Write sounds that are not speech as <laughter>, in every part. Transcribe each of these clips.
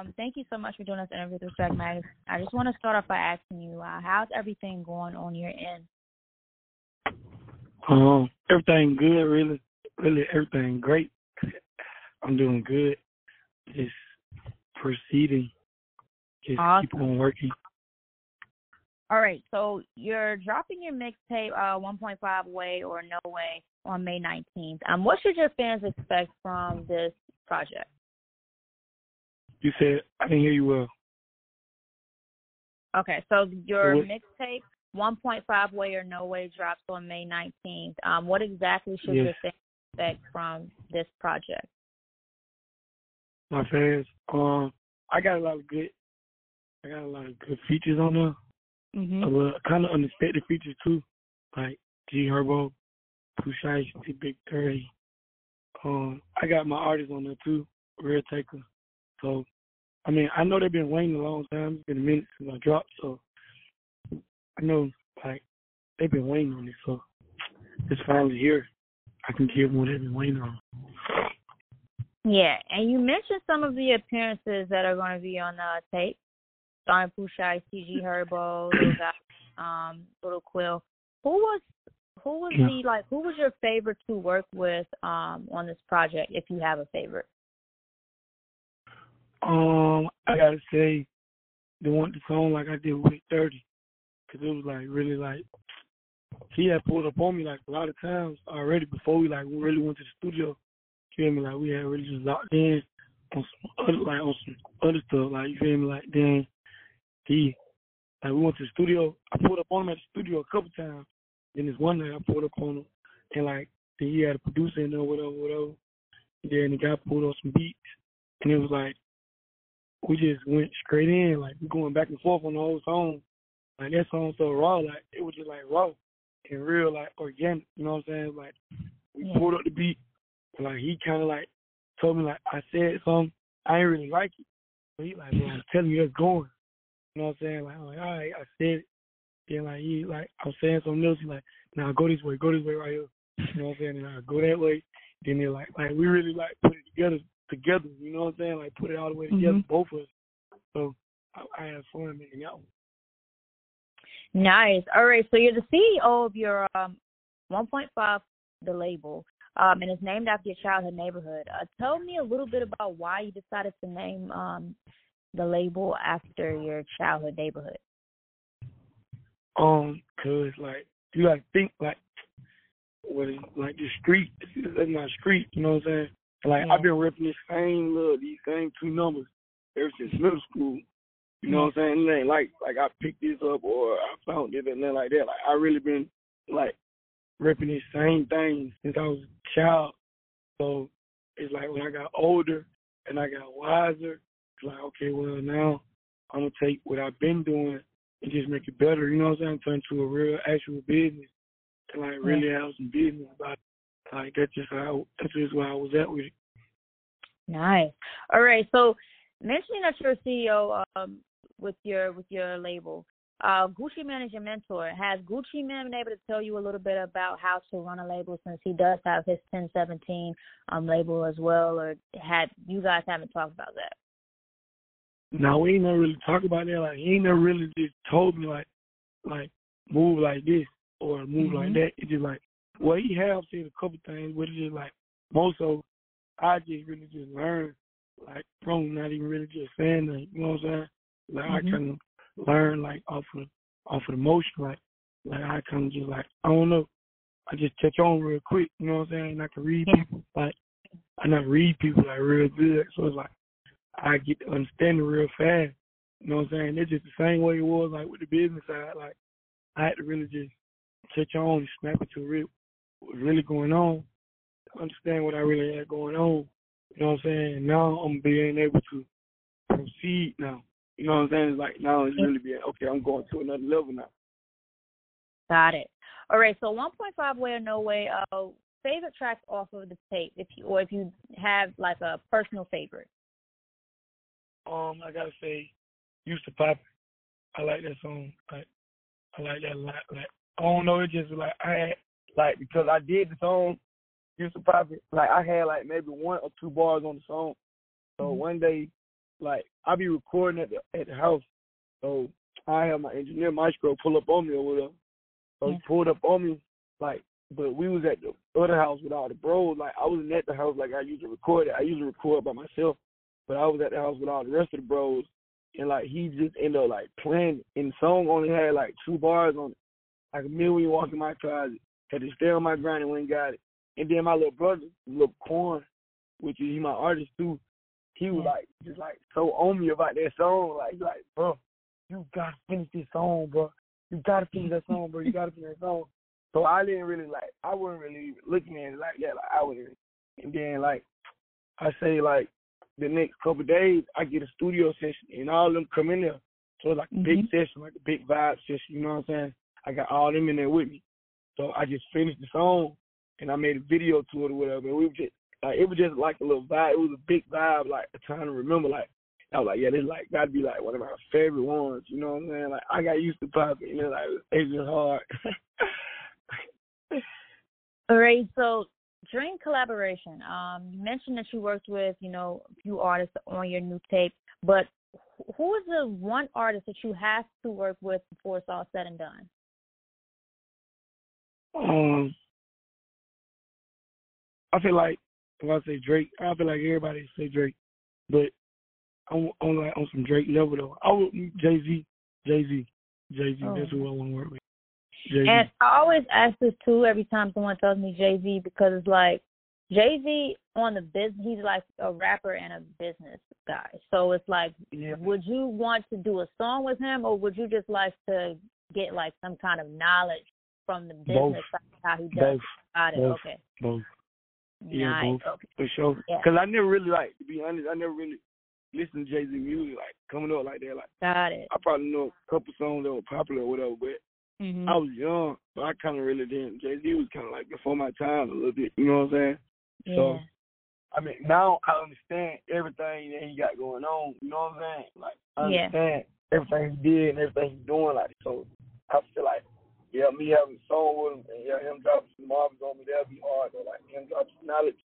Um, thank you so much for doing this interview with Respect Magazine. I just want to start off by asking you, uh, how's everything going on your end? Um, everything good, really, really everything great. I'm doing good. Just proceeding. Just Awesome. keep on working. All right, so you're dropping your mixtape, uh, 1.5 Way or No Way, on May 19th. Um, what should your fans expect from this project? You said I didn't hear you well. Okay, so your mixtape, 1.5 Way or No Way, drops on May 19th. Um, what exactly should Yes. your fans expect from this project? My fans. Um, I got a lot of good. I got a lot of good features on there. Mm-hmm. A little kind of unexpected features too, like G Herbo, Pooh Shiesty, Big Thirty. Um, I got my artists on there too, Real Taker. So, I mean, I know they've been waiting a long time. It's been a minute since I dropped, so I know like they've been waiting on it. So it's finally here. I can give them what they've been waiting on. Yeah, and you mentioned some of the appearances that are going to be on the tape. Starring Pooh Shiesty, CG Herbo, Got, um, Little Quill. Who was who was Yeah. the like who was your favorite to work with um on this project if you have a favorite? Um, I gotta say, they want the song like I did with Thirty, cause it was like really like he had pulled up on me like a lot of times already before we like really went to the studio. You feel me? Like we had really just locked in on some other like on some other stuff. Like you feel me? Like then he like we went to the studio. I pulled up on him at the studio a couple times. Then this one night I pulled up on him and like then he had a producer in there, whatever, whatever. And then the guy pulled on some beats and it was like we just went straight in, like we going back and forth on the whole song. Like that song so raw, like it was just like raw and real, like organic. You know what I'm saying? Like we pulled up the beat, and like he kind of like told me like I said something I ain't really like it, but he like, bro, I'm telling you, it's going. You know what I'm saying? Like I'm like, all right, I said it. Then like he like I was saying something else. He like, now go this way, go this way right here. You know what I'm saying? And I go that way. Then they like like we really like put it together together. You know what I'm saying? Like put it all the way together, Mhm. both of us. So I, I had fun making that one. Nice. All right, so you're the CEO of your um 1.5 the label. Um, and it's named after your childhood neighborhood. Uh, tell me a little bit about why you decided to name um the label after your childhood neighborhood. Um, cause like you gotta think like what is like the street that's my street, you know what I'm saying? Like Yeah. I've been ripping this same little these same two numbers ever since middle school. You know what I'm saying? It ain't like like I picked this up or I found it and nothing like that. Like I really been like ripping this same thing since I was a child. So it's like when I got older and I got wiser, it's like, okay, well now I'm gonna take what I've been doing and just make it better, you know what I'm saying? Turn to a real actual business and like really have some business about it. Like that's just how that's just where I was at with it. Nice. All right. So mentioning that you're a CEO um, with your with your label, uh, Gucci Mane is your mentor. Has Gucci Mane been able to tell you a little bit about how to run a label since he does have his 1017 um, label as well, or had you guys haven't talked about that? No, we ain't never really talk about that. Like he ain't never really just told me like like move like this or move like Mhm. that. It's just like well he have said a couple things, but it's just like most of I just really just learned like from not even really just saying that. You know what I'm saying? Like Mhm. I kind of learn like off of off of the motion. Like like I kind of just like I don't know. I just catch on real quick. You know what I'm saying? And I can read Yeah. people like I not read people like real good. So it's like I get to understand it real fast. You know what I'm saying? It's just the same way it was like with the business side. Like I had to really just catch on and snap it to a real what was really going on, understand what I really had going on. You know what I'm saying? And now I'm being able to proceed now. You know what I'm saying? It's like now it's really being okay, I'm going to another level now. Got it. All right. So 1.5 Way or No Way. Uh, favorite tracks off of the tape, if you or if you have like a personal favorite. Um, I gotta say, used to pop. I like that song. Like, I like that a lot. Like, I don't know. It just like I like because I did the song. Used to pop it. Like I had like maybe one or two bars on the song. So Mhm. one day like I be recording at the at the house, so I have my engineer Maestro pull up on me or whatever. So Yeah. he pulled up on me, like, but we was at the other house with all the bros. Like I wasn't at the house like I used to record it. I used to record by myself, but I was at the house with all the rest of the bros, and like he just ended up like playing. And the song only had like two bars on it. Like a million walk in my closet, had to stay on my grind and went and got it. And then my little brother, little Corn, which is he my artist too, he was mm. like just like so on me about that song. Like he like, bro, you gotta finish this song, bro. You gotta finish that song, bro. You gotta finish that song. So I didn't really like I wasn't really looking at it like that. Like I wasn't and then like I say like the next couple of days I get a studio session and all of them come in there. So it's like a big mm-hmm. session, like a big vibe session, you know what I'm saying? I got all them in there with me. So I just finished the song and I made a video to it or whatever. And we were just like it was just like a little vibe. It was a big vibe, like a time to remember. Like I was like, yeah, this like gotta be like one of my favorite ones. You know what I'm saying? Like I got used to popping, and it's like it's just hard. <laughs> All right. So during collaboration, um, you mentioned that you worked with, you know, a few artists on your new tape, but who is the one artist that you have to work with before it's all said and done? Um, I feel like if I say Drake, I feel like everybody say Drake, but on on like on some Drake level though, I would Jay Z, Jay Z, Jay Z. Oh. That's who I want to work with. Jay Z. And I always ask this too every time someone tells me Jay Z because it's like Jay Z on the business, he's like a rapper and a business guy. So it's like, Yeah. would you want to do a song with him, or would you just like to get like some kind of knowledge from the business Both. how he does Both, Got it. Both. Okay. both. Yeah, nice. both. Okay. For sure. Yeah. Because I never really like to be honest. I never really listened to Jay Z music like coming up like that. Like Got it. I probably know a couple songs that were popular or whatever, but hmm I was young, so I kind of really didn't. Jay Z was kind of like before my time a little bit. You know what I'm saying? yeah. So I mean, now I understand everything that he got going on. You know what I'm saying? Like I Yeah. understand everything he did and everything he's doing. Like so, I feel like yeah, me having a song with him and yeah, him dropping some marbles on me, that'd be hard. But like him dropping some knowledge,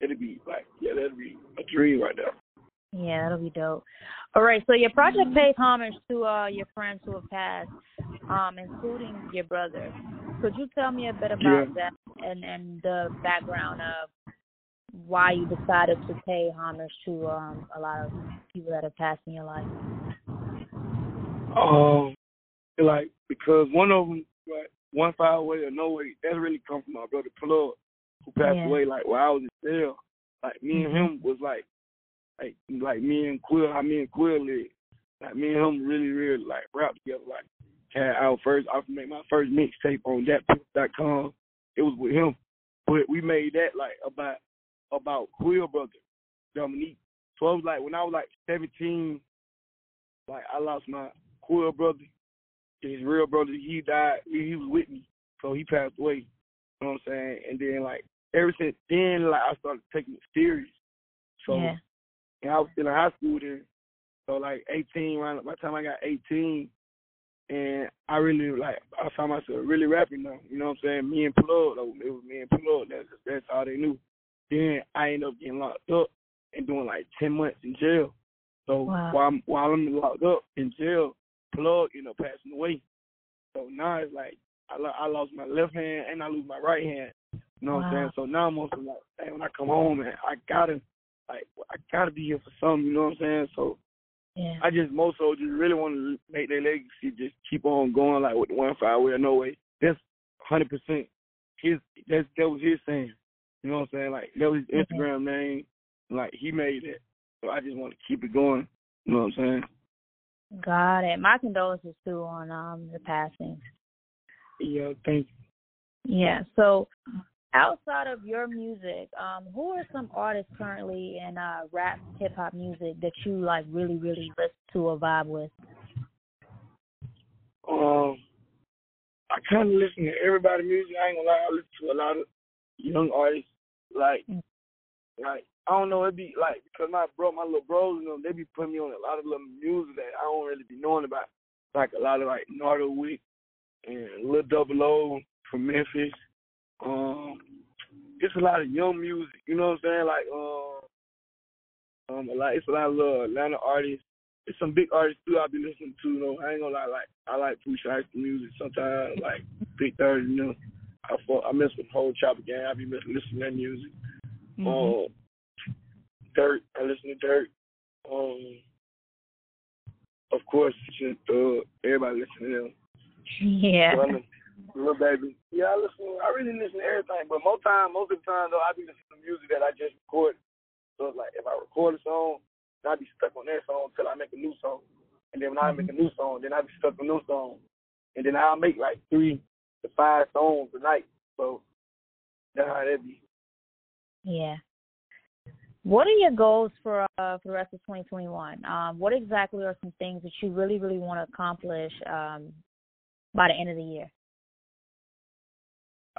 it'd be like yeah, that'd be a dream right there. Yeah, that'll be dope. All right, so your project pays homage to uh, your friends who have passed, um, including your brother. Could you tell me a bit about Yeah. that and and the background of why you decided to pay homage to um, a lot of people that have passed in your life? Um, like because one of them, like one fire away or no way, that really come from my brother Plug, who passed Yeah. away. Like while I was in jail, like me and him mm-hmm. was like, like like me and Quill, how me and Quill lived. Like me and him really, really like rap together. Like had our first, I made my first mixtape on com. It was with him, but we made that like about about Quill brother Dominique. So it was like when I was like seventeen, like I lost my Quill brother, his real brother. He died. He, he was with me, so he passed away. You know what I'm saying? And then like ever since then, like I started taking it serious. So yeah. and I was still in high school then. So like 18, around by the time I got 18, and I really like I found myself really rapping now. You know what I'm saying? Me and Plug, though, it was me and Plug. That's that's all they knew. Then I ended up getting locked up and doing like 10 months in jail. So Wow. while I'm while I'm locked up in jail, Plug ended up passing away. So now it's like I lo- I lost my left hand and I lose my right hand. You know what I'm saying? So now I'm also like, hey, when I come home, man, I gotta like I gotta be here for something. You know what I'm saying? So Yeah. I just most so just really want to make their legacy just keep on going like with the one five way or no way. That's hundred percent his. That's that was his saying. You know what I'm saying? Like that was his. Instagram name. Like he made it. So I just want to keep it going. You know what I'm saying? Got it. My condolences too on um the passing. Yeah. Thank you. Yeah. So outside of your music, um, who are some artists currently in uh rap hip hop music that you like really, really listen to or vibe with? Um, I kind of listen to everybody music. I ain't gonna lie, I listen to a lot of young artists. Like, Mm. like I don't know, it'd be like because my bro, my little bros and them, they be putting me on a lot of little music that I don't really be knowing about. Like a lot of like Nardo Wick and Lil Double O from Memphis. Um, it's a lot of young music. You know what I'm saying? Like, um, Um, a lot. It's a lot of little Atlanta artists. It's some big artists too. I be listening to. You know, I ain't gonna lie. Like I like Pusha Ice music. Sometimes like Big Thirty. You know, I I mess with whole Chopper Gang. I be listening to that music. Mm-hmm. Um, Durk. I listen to Durk. Um, of course, just, uh, everybody listen to them. Yeah. Lil Baby. Yeah, I listen. I really listen to everything, but most time, most of the time though, I be listening to music that I just record. So it's like if I record a song, I be stuck on that song until I make a new song, and then when I make a new song, then I be stuck on a new song, and then I'll make like three to five songs a night. So that's how that be. Yeah. What are your goals for uh, for the rest of 2021? Um, what exactly are some things that you really, really want to accomplish um, by the end of the year?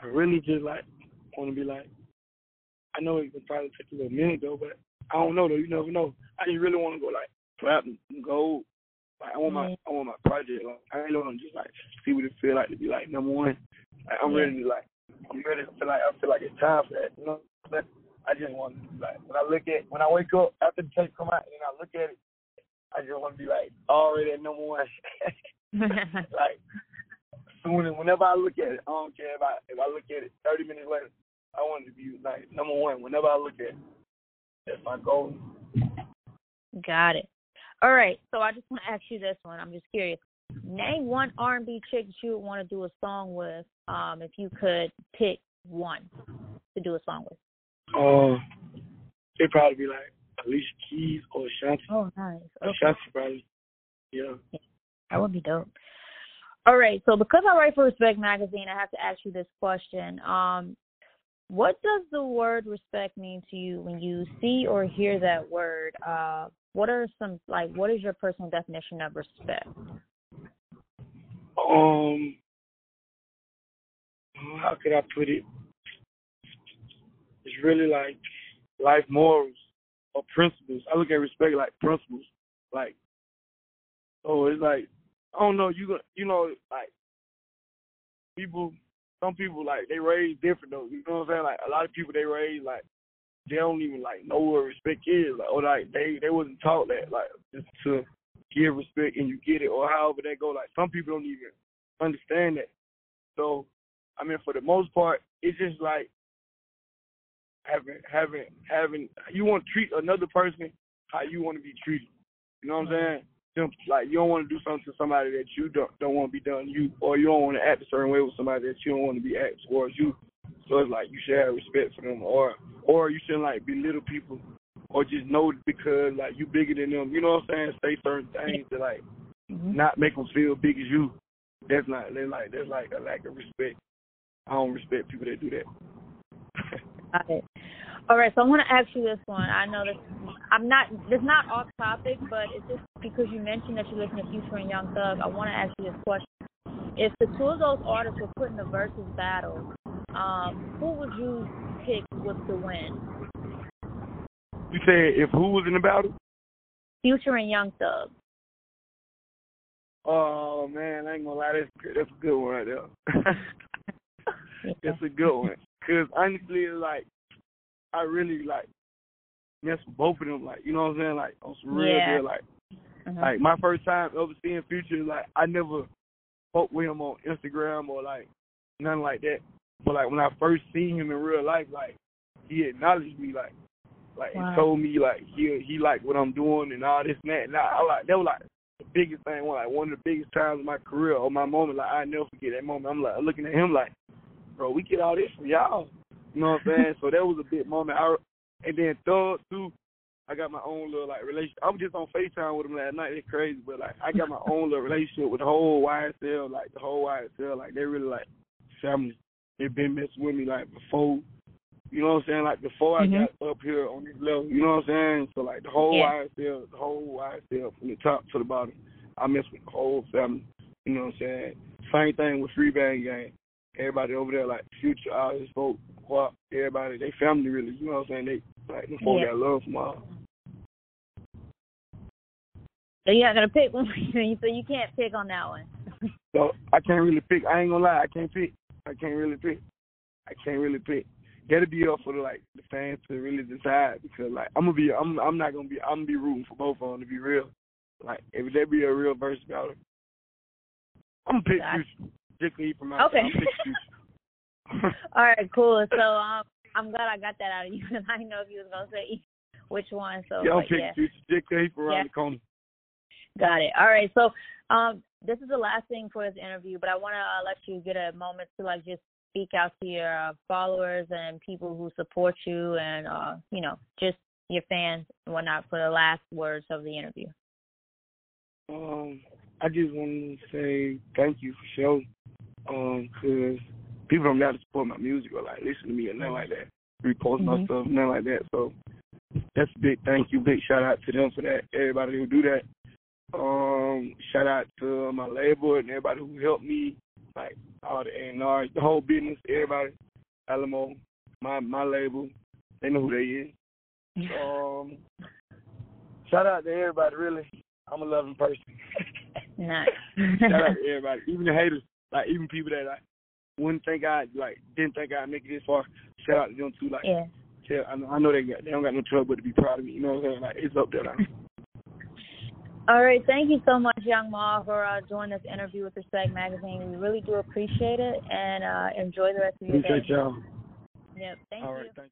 I really just like want to be like. I know it would probably take a little minute though, but I don't know though. You never know. I just really want to go like platinum, gold. Like I want my I want my project. Like I really want to just like see what it feel like to be like number one. Like I'm ready to like I'm ready to feel like I feel like it's time for that. You know. But just want to like when I look at when I wake up after the tape come out and I look at it, I just want to be like already at number one. <laughs> <laughs> like soon as whenever I look at it, I don't care if I if I look at it thirty minutes later, I want to be like number one. Whenever I look at it, that's my goal. Got it. All right, so I just want to ask you this one. I'm just curious. Name one R&B chick that you would want to do a song with. Um, if you could pick one to do a song with. Um, it'd probably be like Alicia Keys or Ashanti. Oh, nice. Okay. Ashanti probably. Yeah. yeah. That would be dope. All right, so because I write for Respect Magazine, I have to ask you this question. Um, what does the word respect mean to you when you see or hear that word? Uh, what are some like? What is your personal definition of respect? Um, how could I put it? It's really like life morals or principles. I look at respect like principles. Like, oh, it's like I don't know. You you know like people. Some people like they raise different though. You know what I'm saying? Like a lot of people they raise like they don't even like know what respect is. Like or like they they wasn't taught that like just to give respect and you get it or however they go. Like some people don't even understand that. So I mean for the most part it's just like having having having you want to treat another person how you want to be treated. You know what I'm saying? simple. Like you don't want to do something to somebody that you don't don't want to be done to you, or you don't want to act a certain way with somebody that you don't want to be act towards you. So it's like you should have respect for them, or or you shouldn't like belittle people, or just know because like you bigger than them. You know what I'm saying? Say certain things to like mm-hmm. not make them feel big as you. That's not that's like that's like a lack of respect. I don't respect people that do that. <laughs> Got it. All right, so I want to ask you this one. I know this. I'm not. It's not off topic, but it's just because you mentioned that you listen to Future and Young Thug. I want to ask you this question: If the two of those artists were put in a versus battle, um, who would you pick with the win? You said if who was in the battle? Future and Young Thug. Oh man, I ain't gonna lie, that's that's a good one right there. <laughs> That's a good one. Cause honestly, like I really like mess with both of them. Like you know what I'm saying? Like on some real yeah. deal. Like uh-huh. like my first time ever seeing Future. Like I never spoke with him on Instagram or like nothing like that. But like when I first seen him in real life, like he acknowledged me. Like like wow. he told me like he he liked what I'm doing and all this and that. And I, I like that was like the biggest thing. One like one of the biggest times in my career or my moment. Like I never forget that moment. I'm like looking at him like, bro, we get all this from y'all. You know what I'm saying? so that was a big moment. I and then Thug too. I got my own little like relationship. I was just on Facetime with him last night. It's crazy, but like I got my own little relationship with the whole YSL, like the whole YSL. Like they really like family. They've been messing with me like before. You know what I'm saying? Like before mm-hmm. I got up here on this level. You know what I'm saying? So like the whole yeah. YSL, the whole YSL from the top to the bottom. I mess with the whole family. You know what I'm saying? Same thing with Free Band Gang. Everybody over there like Future, all his Quap, everybody, they family really. You know what I'm saying? They like them folks yeah. got love from all. So you're not gonna pick one, so you can't pick on that one. <laughs> so I can't really pick. I ain't gonna lie, I can't pick. I can't really pick. I can't really pick. gotta be up for the like the fans to really decide because like I'm gonna be I'm I'm not gonna be I'm gonna be rooting for both of them to be real. Like if there be a real verse about it, I'm gonna pick Future. Particularly from my okay. <laughs> All right, cool. So um, I'm glad I got that out of you because I didn't know if you was gonna say which one. So yeah, I'm picking yeah. Future. Particularly from around yeah. the corner. Got it. All right. So um, this is the last thing for this interview, but I want to uh, let you get a moment to like just speak out to your uh, followers and people who support you, and uh, you know, just your fans and whatnot for the last words of the interview. Um, I just want to say thank you for sure, um, cause people don't to support my music or like listen to me or nothing like that, repost mm-hmm. my stuff, nothing like that. So that's a big thank you, big shout out to them for that. Everybody who do that. Um, shout out to my label and everybody who helped me, like all the A&R, the whole business, everybody, Alamo, my my label, they know who they is. um, shout out to everybody, really. I'm a loving person. <laughs> nice. shout out to <laughs> everybody, even the haters, like even people that like wouldn't think I like didn't think I'd make it this far. Shout out to them too, like yeah. Yeah, I know, I know they got they don't got no trouble but to be proud of me. You know what I'm saying? Like it's up there now. All right, thank you so much, Yung Mal, for uh, doing this interview with Respect Magazine. We really do appreciate it, and uh, enjoy the rest of your Appreciate day. y'all. Yep, thank All you. right, thank you.